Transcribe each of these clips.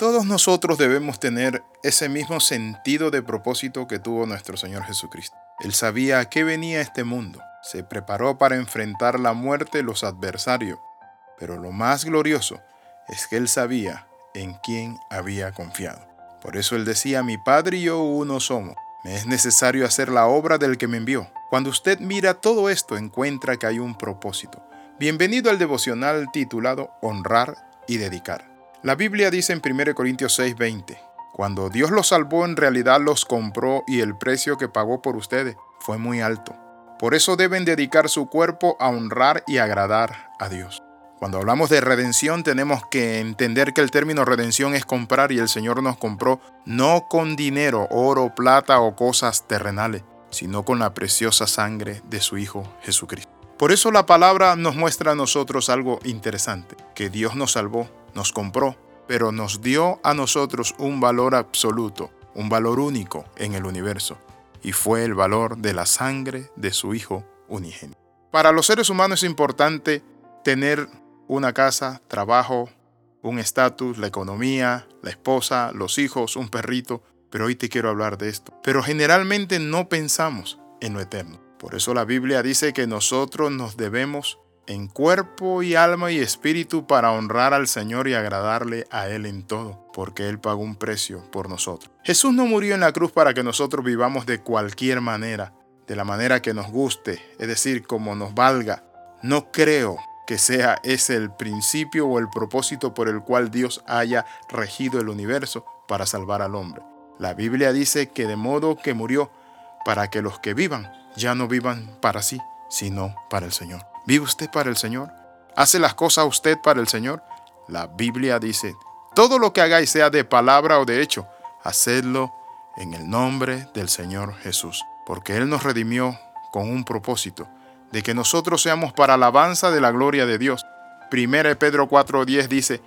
Todos nosotros debemos tener ese mismo sentido de propósito que tuvo nuestro Señor Jesucristo. Él sabía a qué venía este mundo. Se preparó para enfrentar la muerte los adversarios. Pero lo más glorioso es que él sabía en quién había confiado. Por eso él decía, mi Padre y yo uno somos. Me es necesario hacer la obra del que me envió. Cuando usted mira todo esto, encuentra que hay un propósito. Bienvenido al devocional titulado Honrar y Dedicar. La Biblia dice en 1 Corintios 6:20, cuando Dios los salvó en realidad los compró y el precio que pagó por ustedes fue muy alto. Por eso deben dedicar su cuerpo a honrar y agradar a Dios. Cuando hablamos de redención tenemos que entender que el término redención es comprar y el Señor nos compró no con dinero, oro, plata o cosas terrenales, sino con la preciosa sangre de su Hijo Jesucristo. Por eso la palabra nos muestra a nosotros algo interesante, que Dios nos salvó, nos compró, pero nos dio a nosotros un valor absoluto, un valor único en el universo, y fue el valor de la sangre de su Hijo unigénito. Para los seres humanos es importante tener una casa, trabajo, un estatus, la economía, la esposa, los hijos, un perrito, pero hoy te quiero hablar de esto. Pero generalmente no pensamos en lo eterno. Por eso la Biblia dice que nosotros nos debemos en cuerpo y alma y espíritu para honrar al Señor y agradarle a Él en todo, porque Él pagó un precio por nosotros. Jesús no murió en la cruz para que nosotros vivamos de cualquier manera, de la manera que nos guste, es decir, como nos valga. No creo que sea ese el principio o el propósito por el cual Dios haya regido el universo para salvar al hombre. La Biblia dice que de modo que murió para que los que vivan ya no vivan para sí, sino para el Señor. ¿Vive usted para el Señor? ¿Hace las cosas usted para el Señor? La Biblia dice, todo lo que hagáis sea de palabra o de hecho, hacedlo en el nombre del Señor Jesús, porque Él nos redimió con un propósito de que nosotros seamos para alabanza de la gloria de Dios. 1 Pedro 4:10 dice,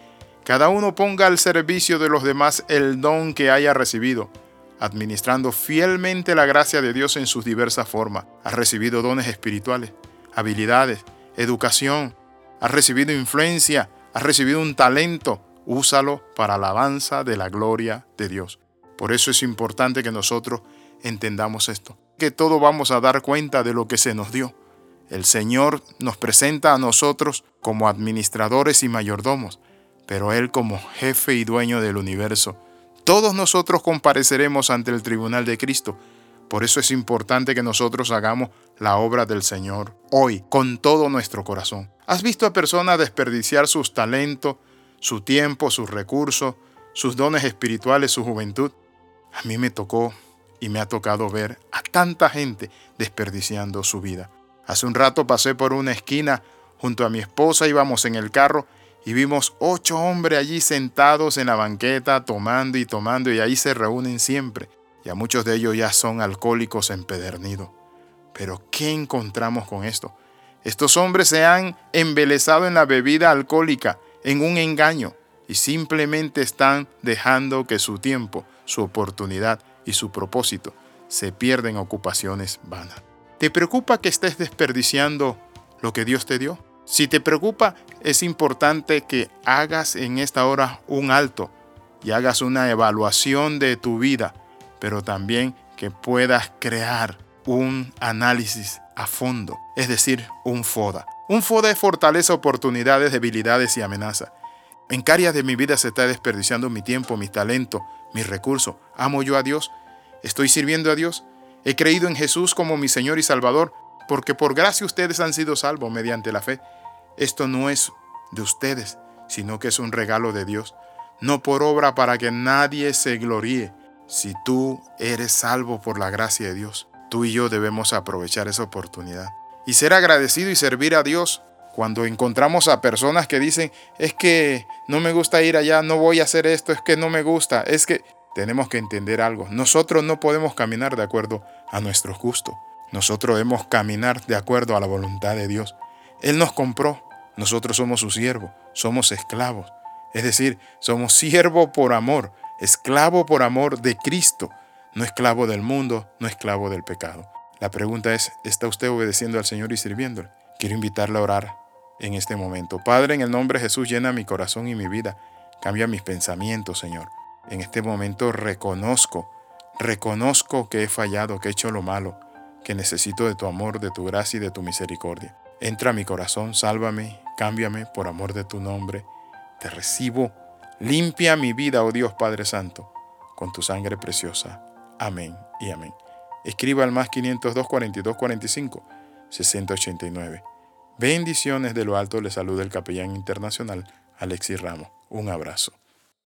cada uno ponga al servicio de los demás el don que haya recibido, administrando fielmente la gracia de Dios en sus diversas formas. Has recibido dones espirituales, habilidades, educación, has recibido influencia, has recibido un talento, úsalo para alabanza de la gloria de Dios. Por eso es importante que nosotros entendamos esto, que todo vamos a dar cuenta de lo que se nos dio. El Señor nos presenta a nosotros como administradores y mayordomos, pero Él como jefe y dueño del universo. Todos nosotros compareceremos ante el tribunal de Cristo. Por eso es importante que nosotros hagamos la obra del Señor hoy, con todo nuestro corazón. ¿Has visto a personas desperdiciar sus talentos, su tiempo, sus recursos, sus dones espirituales, su juventud? A mí me tocó y me ha tocado ver a tanta gente desperdiciando su vida. Hace un rato pasé por una esquina junto a mi esposa, íbamos en el carro y vimos ocho hombres allí sentados en la banqueta tomando y tomando y ahí se reúnen siempre. Y a muchos de ellos ya son alcohólicos empedernidos. Pero ¿qué encontramos con esto? Estos hombres se han embelezado en la bebida alcohólica, en un engaño, y simplemente están dejando que su tiempo, su oportunidad y su propósito se pierden en ocupaciones vanas. ¿Te preocupa que estés desperdiciando lo que Dios te dio? Si te preocupa, es importante que hagas en esta hora un alto y hagas una evaluación de tu vida, pero también que puedas crear un análisis a fondo, es decir, un FODA. Un FODA es fortaleza, oportunidades, debilidades y amenaza. ¿En qué de mi vida se está desperdiciando mi tiempo, mi talento, mis recursos? ¿Amo yo a Dios? ¿Estoy sirviendo a Dios? He creído en Jesús como mi Señor y Salvador, porque por gracia ustedes han sido salvos mediante la fe. Esto no es de ustedes, sino que es un regalo de Dios, no por obra para que nadie se gloríe. Si tú eres salvo por la gracia de Dios, tú y yo debemos aprovechar esa oportunidad y ser agradecido y servir a Dios. Cuando encontramos a personas que dicen, es que no me gusta ir allá, no voy a hacer esto, es que no me gusta, es que tenemos que entender algo. Nosotros no podemos caminar de acuerdo a nuestro gusto. Nosotros debemos caminar de acuerdo a la voluntad de Dios. Él nos compró. Nosotros somos su siervo. Somos esclavos. Es decir, somos siervo por amor, esclavo por amor de Cristo, no esclavo del mundo, no esclavo del pecado. La pregunta es, ¿está usted obedeciendo al Señor y sirviéndole? Quiero invitarle a orar en este momento. Padre, en el nombre de Jesús, llena mi corazón y mi vida Cambia mis pensamientos, Señor. En este momento reconozco, reconozco que he fallado, que he hecho lo malo, que necesito de tu amor, de tu gracia y de tu misericordia. Entra a mi corazón, sálvame, cámbiame por amor de tu nombre. Te recibo. Limpia mi vida, oh Dios Padre Santo, con tu sangre preciosa. Amén y amén. Escriba al más 502 42 45 689. Bendiciones de lo alto, le saluda el capellán internacional Alexis Ramos. Un abrazo.